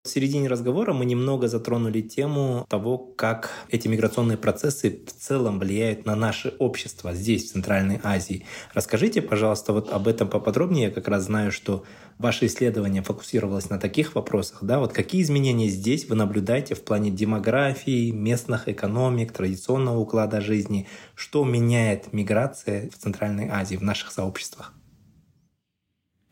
В середине разговора мы немного затронули тему того, как эти миграционные процессы в целом влияют на наше общество здесь, в Центральной Азии. Расскажите, пожалуйста, вот об этом поподробнее. Я как раз знаю, что ваше исследование фокусировалось на таких вопросах. Да? Вот какие изменения здесь вы наблюдаете в плане демографии, местных экономик, традиционного уклада жизни? Что меняет миграция в Центральной Азии, в наших сообществах?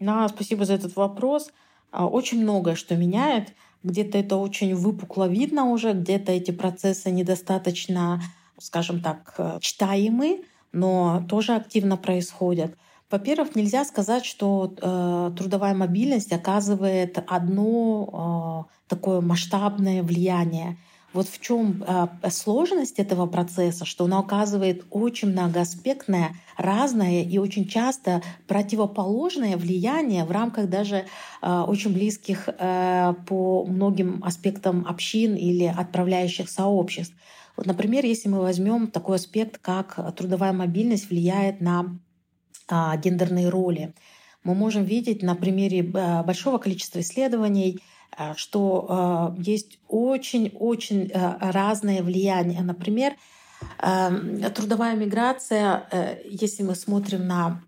Да, спасибо за этот вопрос. А, очень многое что меняет. Где-то это очень выпукло видно уже, где-то эти процессы недостаточно, скажем так, э, читаемы, но тоже активно происходят. Во-первых, нельзя сказать, что э, трудовая мобильность оказывает одно э, такое масштабное влияние. Вот в чем э, сложность этого процесса, что он оказывает очень многоаспектное, разное и очень часто противоположное влияние в рамках даже э, очень близких э, по многим аспектам общин или отправляющих сообществ. Вот, например, если мы возьмем такой аспект, как трудовая мобильность влияет на гендерные роли, мы можем видеть на примере большого количества исследований, Э, что э, есть очень-очень э, разное влияние. Например, трудовая миграция, если мы смотрим на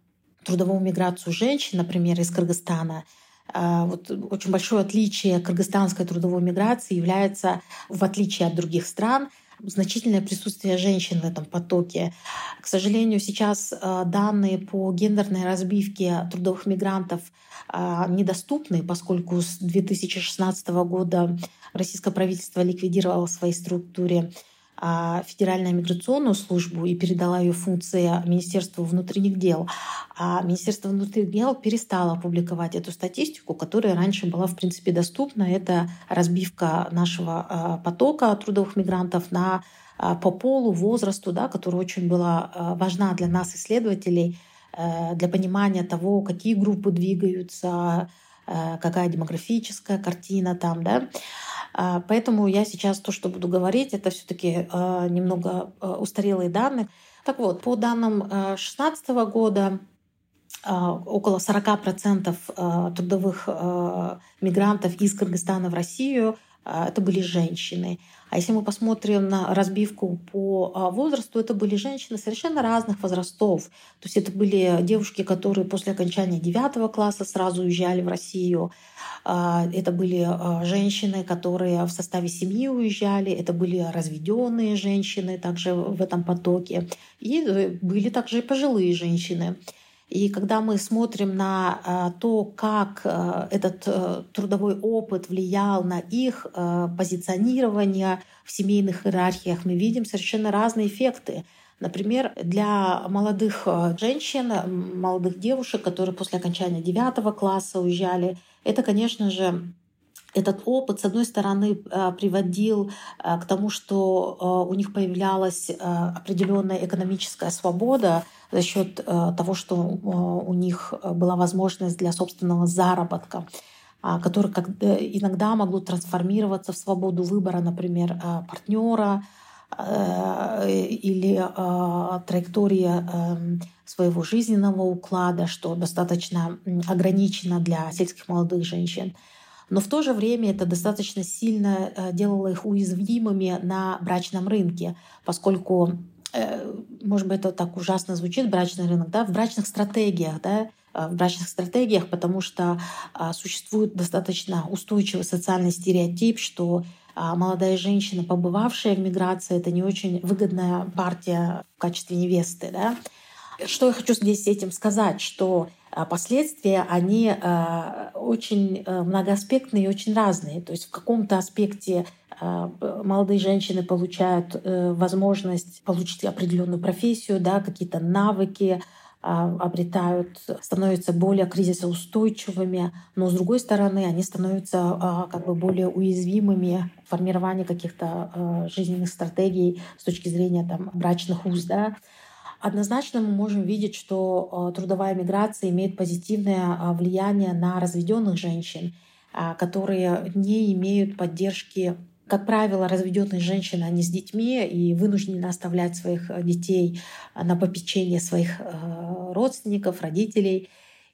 трудовую миграцию женщин, например, из Кыргызстана, вот очень большое отличие кыргызстанской трудовой миграции является, в отличие от других стран, значительное присутствие женщин в этом потоке. К сожалению, сейчас э, данные по гендерной разбивке трудовых мигрантов э, недоступны, поскольку с 2016 года российское правительство ликвидировало в своей структуре а, Федеральную миграционную службу и передала ее функции Министерству внутренних дел. А Министерство внутренних дел перестало публиковать эту статистику, которая раньше была, в принципе, доступна. Это разбивка нашего а, потока трудовых мигрантов на а, по полу, возрасту, да, которая очень была важна для нас, исследователей, э, для понимания того, какие группы двигаются, какая демографическая картина там, да. А, поэтому я сейчас то, что буду говорить, это все-таки а, немного а, устарелые данные. Так вот, по данным 2016 года около 40% трудовых мигрантов из Кыргызстана в Россию это были женщины. А если мы посмотрим на разбивку по а, возрасту, это были женщины совершенно разных возрастов. То есть это были девушки, которые после окончания девятого класса сразу уезжали в Россию. А, это были а, женщины, которые в составе семьи уезжали. Это были разведенные женщины также в этом потоке. И э, были также и пожилые женщины. И когда мы смотрим на а, то, как а, этот э, трудовой опыт влиял на их позиционирование в семейных иерархиях, мы видим совершенно разные эффекты. Например, для молодых женщин, молодых девушек, которые после окончания девятого класса уезжали, это, конечно же, этот опыт, с одной стороны, э, приводил э, к тому, что у них появлялась определенная экономическая свобода за счет того, что у них была возможность для собственного заработка который иногда могло трансформироваться в свободу выбора, например, партнера, или траектория эм, своего жизненного уклада, что достаточно ограничено для сельских молодых женщин. Но в то же время это достаточно сильно э, делало их уязвимыми на брачном рынке, поскольку, э, может быть, это так ужасно звучит, брачный рынок, да, в брачных стратегиях, да, э, в брачных стратегиях, потому что существует достаточно устойчивый социальный стереотип, что молодая женщина, побывавшая в миграции, это не очень выгодная партия в качестве невесты. Да? Что я хочу здесь этим сказать, что а, последствия, они а, очень э, многоаспектные и очень разные. То есть в каком-то аспекте а, молодые женщины получают э, возможность получить определенную профессию, да, какие-то навыки, обретают, становятся более кризисоустойчивыми, но с другой стороны они становятся как бы более уязвимыми в формировании каких-то жизненных стратегий с точки зрения там, брачных уз. Да? Однозначно мы можем видеть, что э, трудовая миграция имеет позитивное а, влияние на разведенных женщин, а, которые не имеют поддержки как правило, разведенные женщины, они с детьми и вынуждены оставлять своих э, детей на попечение своих э, родственников, родителей.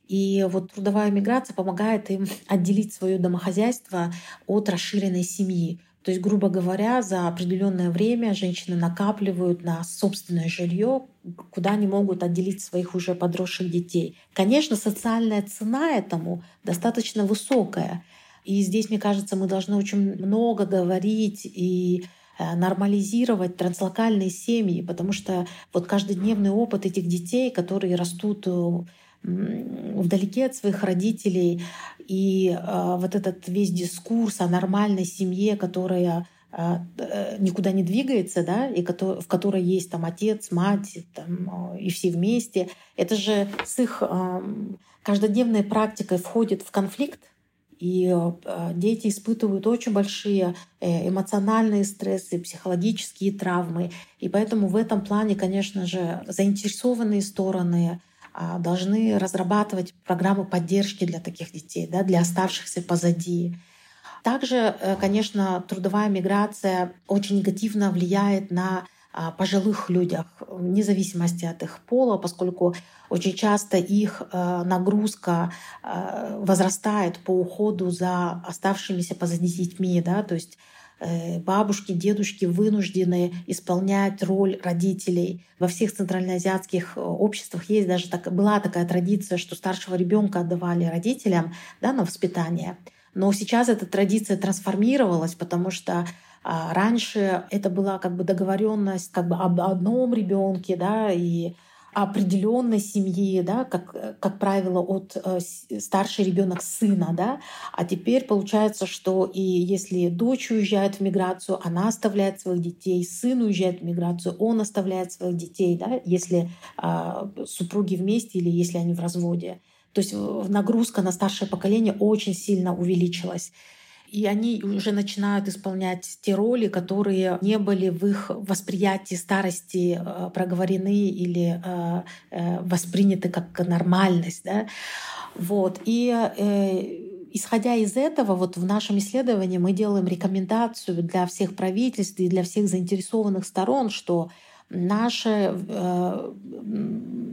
И вот трудовая миграция помогает им отделить свое домохозяйство от расширенной семьи. То есть, грубо говоря, за определенное время женщины накапливают на собственное жилье, куда они могут отделить своих уже подросших детей. Конечно, социальная цена этому достаточно высокая. И здесь, мне кажется, мы должны очень много говорить и э, нормализировать транслокальные семьи, потому что вот каждодневный опыт этих детей, которые растут э, вдалеке от своих родителей. И э, вот этот весь дискурс о нормальной семье, которая э, э никуда не двигается, да, и в которой есть там отец, мать там, э, и все вместе, это же с их каждодневной практикой входит в конфликт, и дети испытывают очень большие э, эмоциональные стрессы, психологические травмы. И поэтому в этом плане, конечно же, заинтересованные стороны а, должны разрабатывать программы поддержки для таких детей, да, для оставшихся позади. Также, э, конечно, трудовая миграция очень негативно влияет на а, пожилых людях, вне зависимости от их пола, поскольку очень часто их э, нагрузка э, возрастает по уходу за оставшимися позади детьми. Да? То есть бабушки, дедушки вынуждены исполнять роль родителей. Во всех центральноазиатских э, обществах есть даже так, была такая традиция, что старшего ребенка отдавали родителям да, на воспитание. Но сейчас эта традиция трансформировалась, потому что а, раньше это была как бы договоренность как бы об одном ребенке, да, и определенной семьи, да, как, как правило, от э, старший ребенок сына, да, а теперь получается, что и если дочь уезжает в миграцию, она оставляет своих детей, сын уезжает в миграцию, он оставляет своих детей, да, если э, супруги вместе или если они в разводе. То есть нагрузка на старшее поколение очень сильно увеличилась и они уже начинают исполнять те роли, которые не были в их восприятии старости э, проговорены или э, э, восприняты как нормальность. Да? Вот. И исходя из этого, вот в нашем исследовании мы делаем рекомендацию для всех правительств и для всех заинтересованных сторон, что наши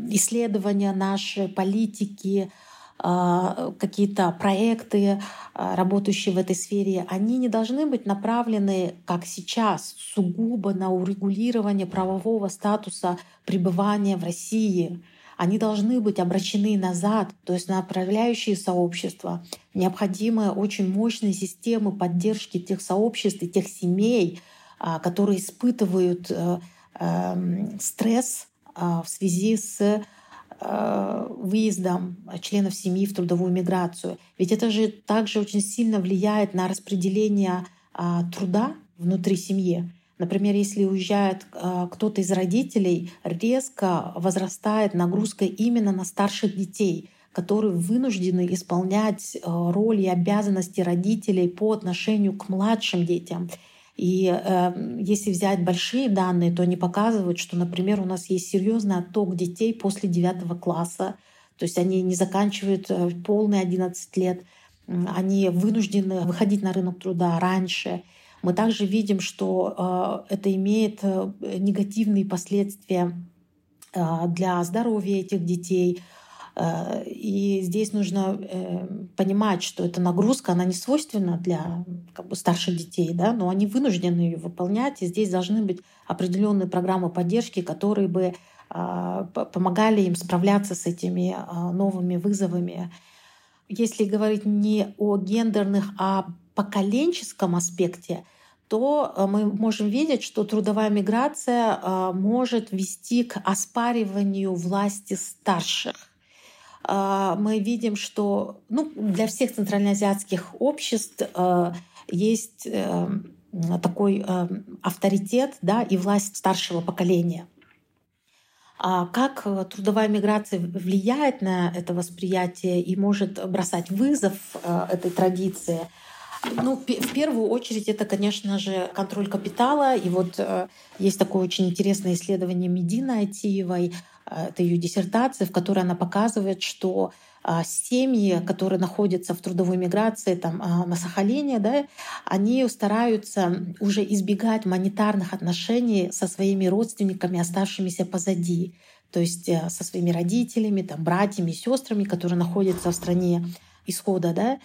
исследования, наши политики, какие-то проекты, а, работающие в этой сфере, они не должны быть направлены, как сейчас, сугубо на урегулирование правового статуса пребывания в России. Они должны быть обращены назад, то есть на управляющие сообщества. Необходимы очень мощные системы поддержки тех сообществ и тех семей, а, которые испытывают э, эм, стресс в связи с выездом членов семьи в трудовую миграцию. Ведь это же также очень сильно влияет на распределение а, труда внутри семьи. Например, если уезжает а, кто-то из родителей, резко возрастает нагрузка именно на старших детей, которые вынуждены исполнять роли и обязанности родителей по отношению к младшим детям. И э, если взять большие данные, то они показывают, что, например, у нас есть серьезный отток детей после девятого класса, то есть они не заканчивают полные 11 лет, они вынуждены выходить на рынок труда раньше. Мы также видим, что э, это имеет э, негативные последствия э, для здоровья этих детей. И здесь нужно понимать, что эта нагрузка, она не свойственна для как бы, старших детей, да, но они вынуждены ее выполнять. И здесь должны быть определенные программы поддержки, которые бы помогали им справляться с этими новыми вызовами. Если говорить не о гендерных, а поколенческом аспекте, то э, мы можем видеть, что трудовая миграция э, может вести к оспариванию власти старших. Э, мы видим, что ну, для всех центральноазиатских обществ есть такой авторитет да, и власть старшего поколения. А как трудовая миграция влияет на это восприятие и может бросать вызов этой традиции – ну, в первую очередь это, конечно же, контроль капитала. И вот э, есть такое очень интересное исследование Медины Айтиевой, э, это ее диссертация, в которой она показывает, что э, семьи, которые находятся в трудовой миграции там, э, на Сахалине, да, они стараются уже избегать монетарных отношений со своими родственниками, оставшимися позади. То есть э, со своими родителями, там, братьями, сестрами, которые находятся в стране исхода. Да,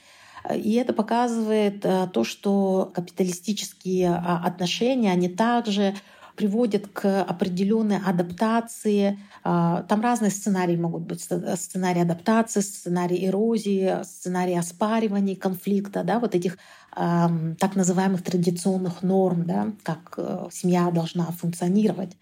и это показывает э, то, что капиталистические а, отношения, они также приводят к определенной адаптации. А, там разные сценарии могут быть. Сценарий адаптации, сценарий эрозии, сценарий оспаривания конфликта, да, вот этих так называемых традиционных норм, да, как э, семья должна функционировать.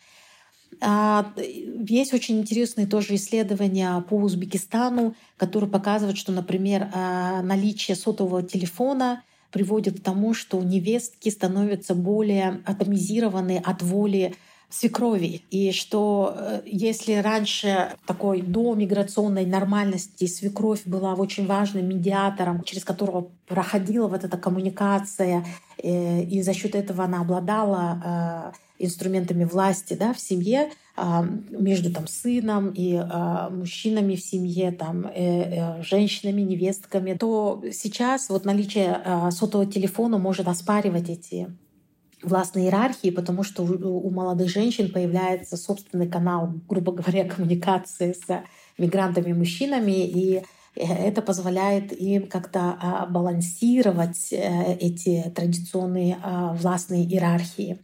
А, есть очень интересные тоже исследования по Узбекистану, которые показывают, что, например, а, наличие сотового телефона приводит к тому, что невестки становятся более атомизированы от воли свекрови. И что э, если раньше такой до миграционной нормальности свекровь была очень важным медиатором, через которого проходила вот эта коммуникация, э, и за счет этого она обладала э, инструментами власти да, в семье а, между там, сыном и мужчинами в семье, там, женщинами, невестками, то сейчас вот наличие сотового телефона может оспаривать эти властной иерархии, потому что у молодых женщин появляется собственный канал, грубо говоря, коммуникации с мигрантами-мужчинами, и э, это позволяет им как-то балансировать эти традиционные властные иерархии.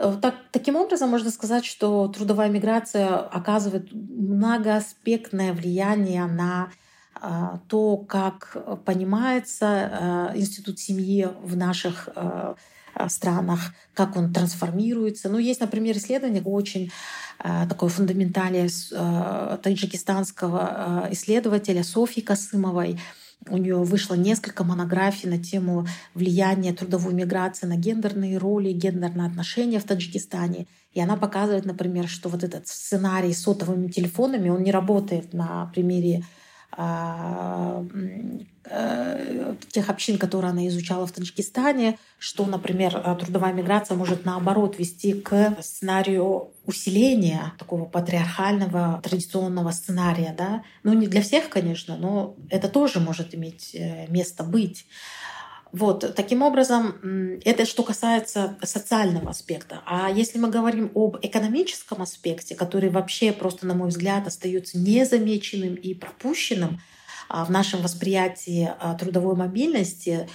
Э, так, таким образом, можно сказать, что трудовая миграция оказывает многоаспектное влияние на а, то, как понимается а, институт семьи в наших а, странах, как он трансформируется. Ну, есть, например, исследование очень такое фундаментальное таджикистанского исследователя Софьи Касымовой, у нее вышло несколько монографий на тему влияния трудовой миграции на гендерные роли, гендерные отношения в Таджикистане. И она показывает, например, что вот этот сценарий с сотовыми телефонами, он не работает на примере э, тех общин, которые она изучала в Таджикистане, что, например, э, трудовая миграция может наоборот вести к сценарию усиления такого патриархального традиционного сценария. Да? Ну, не для всех, конечно, но это тоже может иметь э, место быть. Вот, таким образом, это что касается социального аспекта. А если мы говорим об экономическом аспекте, который вообще просто, на мой взгляд, остается незамеченным и пропущенным а, в нашем восприятии а, трудовой мобильности,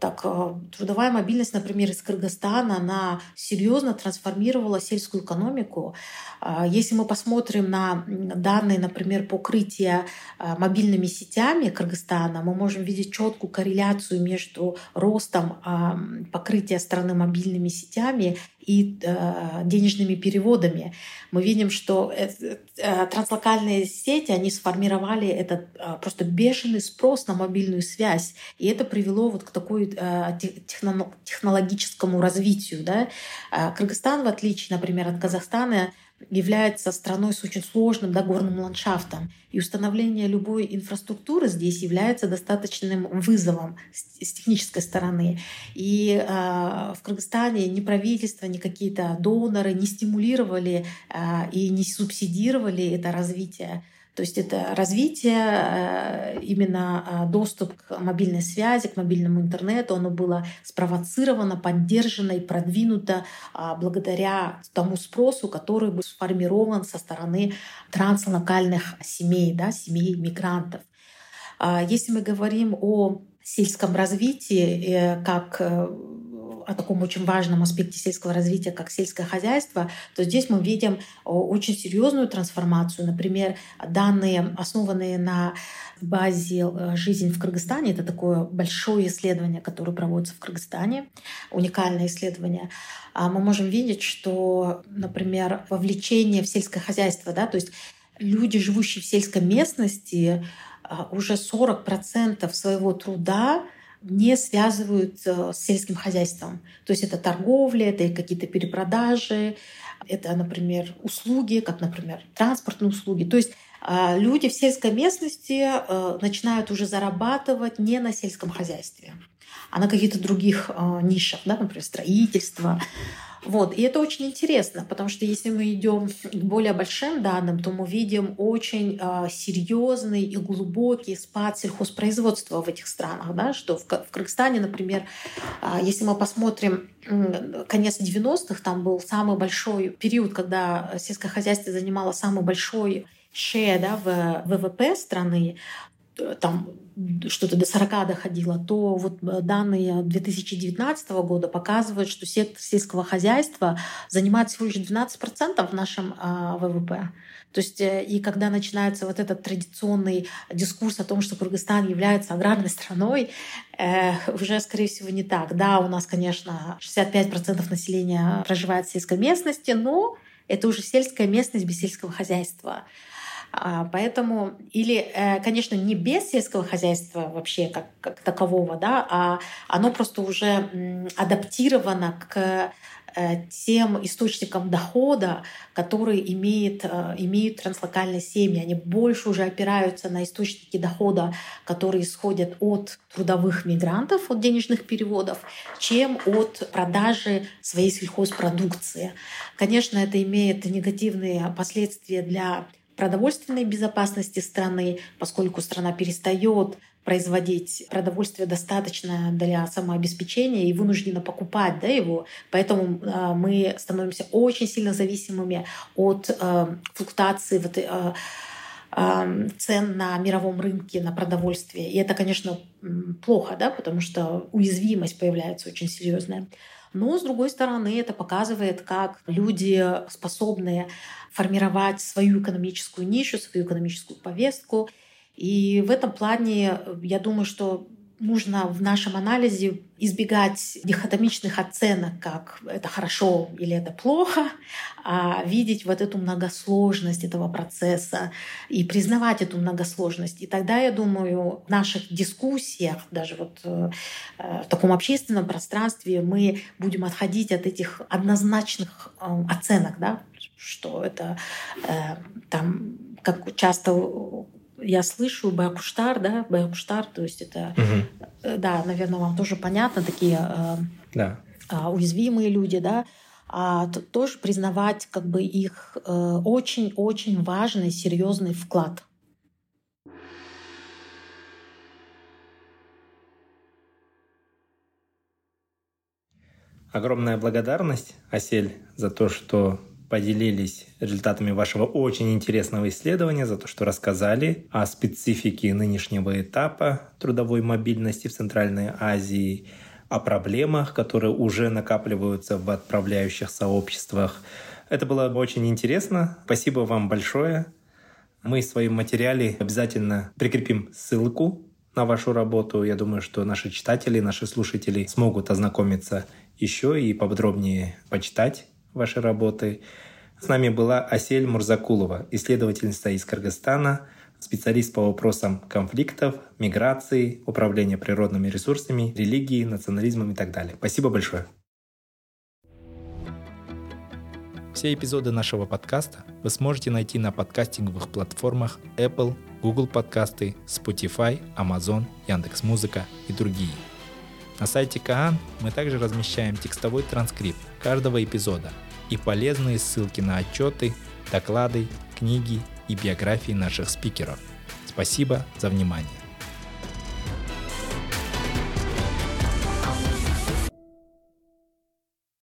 так, э, трудовая мобильность, например, из Кыргызстана, она серьезно трансформировала сельскую экономику. А, если мы посмотрим на данные, например, покрытия а, мобильными сетями Кыргызстана, мы можем видеть четкую корреляцию между ростом покрытия страны мобильными сетями и денежными переводами. Мы видим, что э, э, транслокальные сети, они сформировали этот просто бешеный спрос на мобильную связь. И это привело вот к такой э, технологическому развитию. Да? Кыргызстан, в отличие, например, от Казахстана, является страной с очень сложным да, горным ландшафтом. И установление любой инфраструктуры здесь является достаточным вызовом с, технической стороны. И э, в Кыргызстане ни правительство, ни какие-то доноры не стимулировали э, и не субсидировали это развитие то есть это развитие, э, именно э, доступ к мобильной связи, к мобильному интернету, оно было спровоцировано, поддержано и продвинуто а, благодаря тому спросу, который был сформирован со стороны транслокальных семей, да, семей мигрантов. А, если мы говорим о сельском развитии, э, как о таком очень важном аспекте сельского развития, как сельское хозяйство, то здесь мы видим очень серьезную трансформацию. Например, данные, основанные на базе э, «Жизнь в Кыргызстане». Это такое большое исследование, которое проводится в Кыргызстане, уникальное исследование. А мы можем видеть, что, например, вовлечение в сельское хозяйство, да, то есть люди, живущие в сельской местности, а, уже 40% своего труда не связывают э, с сельским хозяйством. То есть это торговля, это какие-то перепродажи, это, например, услуги, как, например, транспортные услуги. То есть а, люди в сельской местности э, начинают уже зарабатывать не на сельском хозяйстве, а на каких-то других э, нишах, да, например, строительство, вот. И это очень интересно, потому что если мы идем к более большим данным, то мы видим очень э, серьезный и глубокий спад сельхозпроизводства в этих странах. Да? Что в, в Кыргызстане, например, э, если мы посмотрим э, конец 90-х, там был самый большой период, когда сельское хозяйство занимало самый большой шея да, в ВВП страны, там что-то до 40 доходило, то вот э, данные 2019 года показывают, что сектор сельского хозяйства занимает всего лишь 12% в нашем а, ВВП. То есть э, и когда начинается вот этот традиционный дискурс о том, что Кыргызстан является аграрной страной, э, уже, скорее всего, не так. Да, у нас, конечно, 65% населения проживает в сельской местности, но это уже сельская местность без сельского хозяйства. А, поэтому, или, э, конечно, не без сельского хозяйства вообще как, как такового, да, а оно просто уже адаптировано к э, тем источникам дохода, которые имеют, э, имеют транслокальные семьи. Они больше уже опираются на источники дохода, которые исходят от трудовых мигрантов, от денежных переводов, чем от продажи своей сельхозпродукции. Конечно, это имеет негативные последствия для продовольственной безопасности страны, поскольку страна перестает производить продовольствие достаточно для самообеспечения и вынуждена покупать да, его. Поэтому э, мы становимся очень сильно зависимыми от э, флуктуации вот, э, э, цен на мировом рынке на продовольствие. И это, конечно, плохо, да, потому что уязвимость появляется очень серьезная. Но, с другой стороны, это показывает, как люди, способные формировать свою экономическую нишу, свою экономическую повестку. И в этом плане я думаю, что нужно в нашем анализе избегать дихотомичных оценок, как это хорошо или это плохо, а видеть вот эту многосложность этого процесса и признавать эту многосложность. И тогда, я думаю, в наших дискуссиях, даже вот э, в таком общественном пространстве, мы будем отходить от этих однозначных э, оценок, да, что это э, там, как часто я слышу Бакуштар, да, Бакуштар, то есть это, угу. да, наверное, вам тоже понятно, такие э, да. э, уязвимые люди, да, а тоже признавать как бы их очень-очень э, важный, серьезный вклад. Огромная благодарность, Асель, за то, что поделились результатами вашего очень интересного исследования, за то, что рассказали о специфике нынешнего этапа трудовой мобильности в Центральной Азии, о проблемах, которые уже накапливаются в отправляющих сообществах. Это было очень интересно. Спасибо вам большое. Мы в своем материале обязательно прикрепим ссылку на вашу работу. Я думаю, что наши читатели, наши слушатели смогут ознакомиться еще и поподробнее почитать вашей работы. С нами была Асель Мурзакулова, исследовательница из Кыргызстана, специалист по вопросам конфликтов, миграции, управления природными ресурсами, религии, национализмом и так далее. Спасибо большое. Все эпизоды нашего подкаста вы сможете найти на подкастинговых платформах Apple, Google подкасты, Spotify, Amazon, Яндекс.Музыка и другие. На сайте Каан мы также размещаем текстовой транскрипт каждого эпизода и полезные ссылки на отчеты, доклады, книги и биографии наших спикеров. Спасибо за внимание.